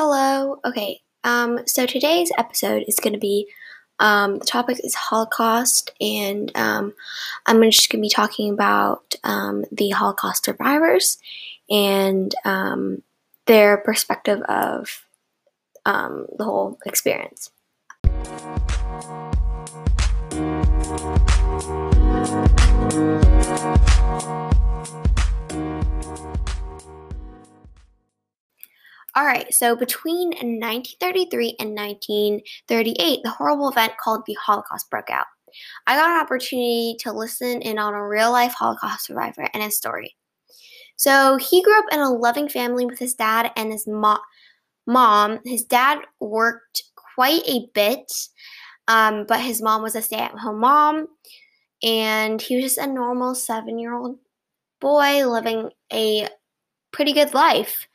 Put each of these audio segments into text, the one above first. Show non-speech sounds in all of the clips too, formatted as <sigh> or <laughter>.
Hello. Okay. Um, so today's episode is going to be um, the topic is Holocaust, and um, I'm just going to be talking about um, the Holocaust survivors and um, their perspective of um, the whole experience. All right, so between 1933 and 1938, the horrible event called the Holocaust broke out. I got an opportunity to listen in on a real life Holocaust survivor and his story. So he grew up in a loving family with his dad and his mo- mom. His dad worked quite a bit, um, but his mom was a stay at home mom, and he was just a normal seven year old boy living a pretty good life.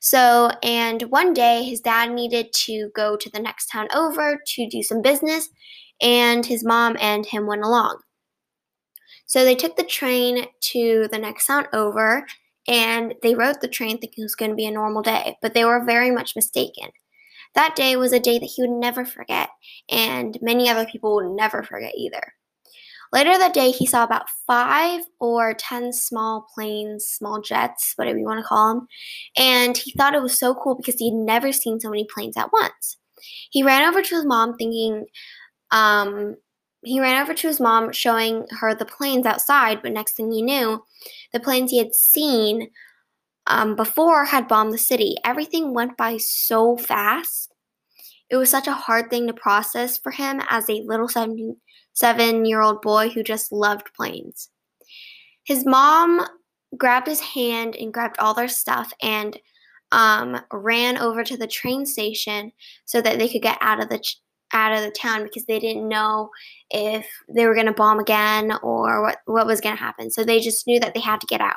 So, and one day his dad needed to go to the next town over to do some business, and his mom and him went along. So they took the train to the next town over, and they rode the train thinking it was going to be a normal day, but they were very much mistaken. That day was a day that he would never forget, and many other people would never forget either. Later that day, he saw about five or ten small planes, small jets, whatever you want to call them, and he thought it was so cool because he had never seen so many planes at once. He ran over to his mom, thinking, um, he ran over to his mom, showing her the planes outside, but next thing he knew, the planes he had seen um, before had bombed the city. Everything went by so fast. It was such a hard thing to process for him as a little 17 seven year old boy who just loved planes. His mom grabbed his hand and grabbed all their stuff and um, ran over to the train station so that they could get out of the ch- out of the town because they didn't know if they were going to bomb again or what what was going to happen. So they just knew that they had to get out.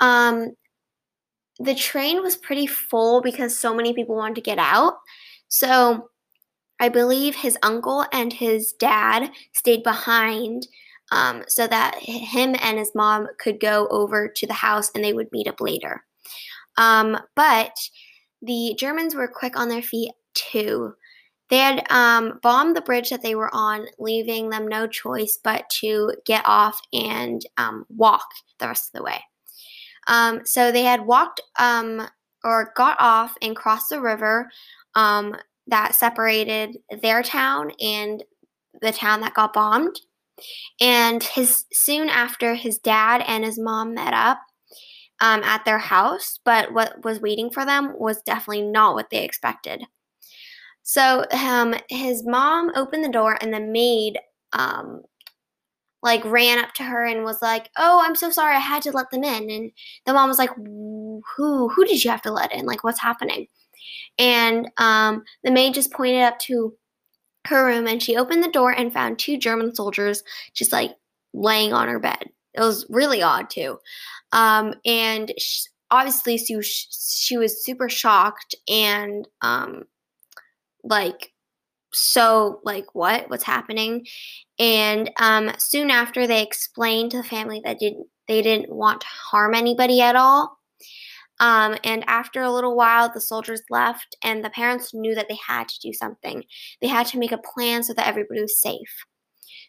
Um, the train was pretty full because so many people wanted to get out. So I believe his uncle and his dad stayed behind um, so that him and his mom could go over to the house and they would meet up later. Um, but the Germans were quick on their feet too. They had um, bombed the bridge that they were on, leaving them no choice but to get off and um, walk the rest of the way. Um, so they had walked um, or got off and crossed the river that separated their town and the town that got bombed. And his soon after, his dad and his mom met up um, at their house, but what was waiting for them was definitely not what they expected. So um, his mom opened the door, and the maid um, like ran up to her and was like, "Oh, I'm so sorry, I had to let them in." And the mom was like, "Who? Who did you have to let in? Like, what's happening?" And um, the maid just pointed up to her room and she opened the door and found two German soldiers just like laying on her bed. It was really odd too. Um, and she, obviously, she, she was super shocked and um, like so like what what's happening and um, soon after they explained to the family that didn't they didn't want to harm anybody at all um, and after a little while, the soldiers left, and the parents knew that they had to do something. They had to make a plan so that everybody was safe.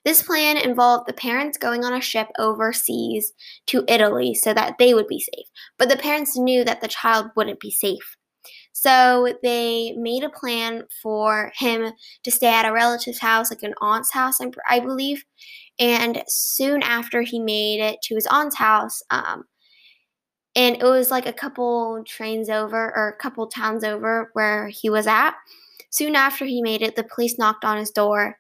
This plan involved the parents going on a ship overseas to Italy so that they would be safe. But the parents knew that the child wouldn't be safe. So they made a plan for him to stay at a relative's house, like an aunt's house, I believe. And soon after he made it to his aunt's house, um, and it was like a couple trains over or a couple towns over where he was at. Soon after he made it, the police knocked on his door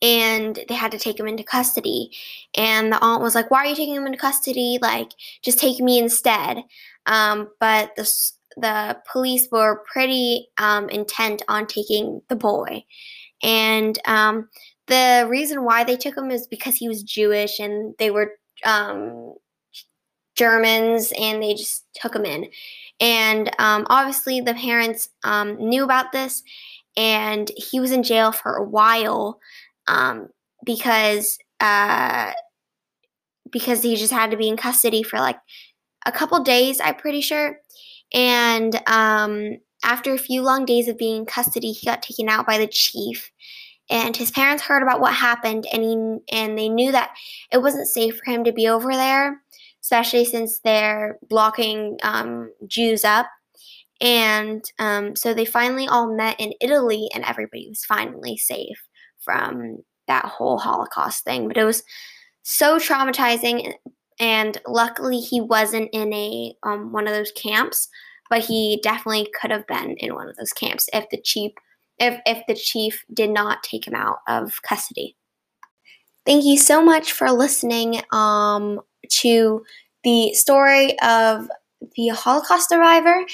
and they had to take him into custody. And the aunt was like, Why are you taking him into custody? Like, just take me instead. Um, but the, the police were pretty um, intent on taking the boy. And um, the reason why they took him is because he was Jewish and they were um, Germans and they just took him in. And um, obviously, the parents um, knew about this, and he was in jail for a while um, because uh, because he just had to be in custody for like a couple days, I'm pretty sure. And um, after a few long days of being in custody, he got taken out by the chief. And his parents heard about what happened, and he and they knew that it wasn't safe for him to be over there, especially since they're blocking um, Jews up. And um, so they finally all met in Italy, and everybody was finally safe from that whole Holocaust thing. But it was so traumatizing, and luckily he wasn't in a um, one of those camps but he definitely could have been in one of those camps if the chief if, if the chief did not take him out of custody. Thank you so much for listening um, to the story of the Holocaust survivor.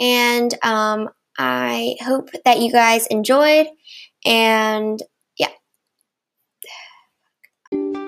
And um, I hope that you guys enjoyed. And yeah. <sighs>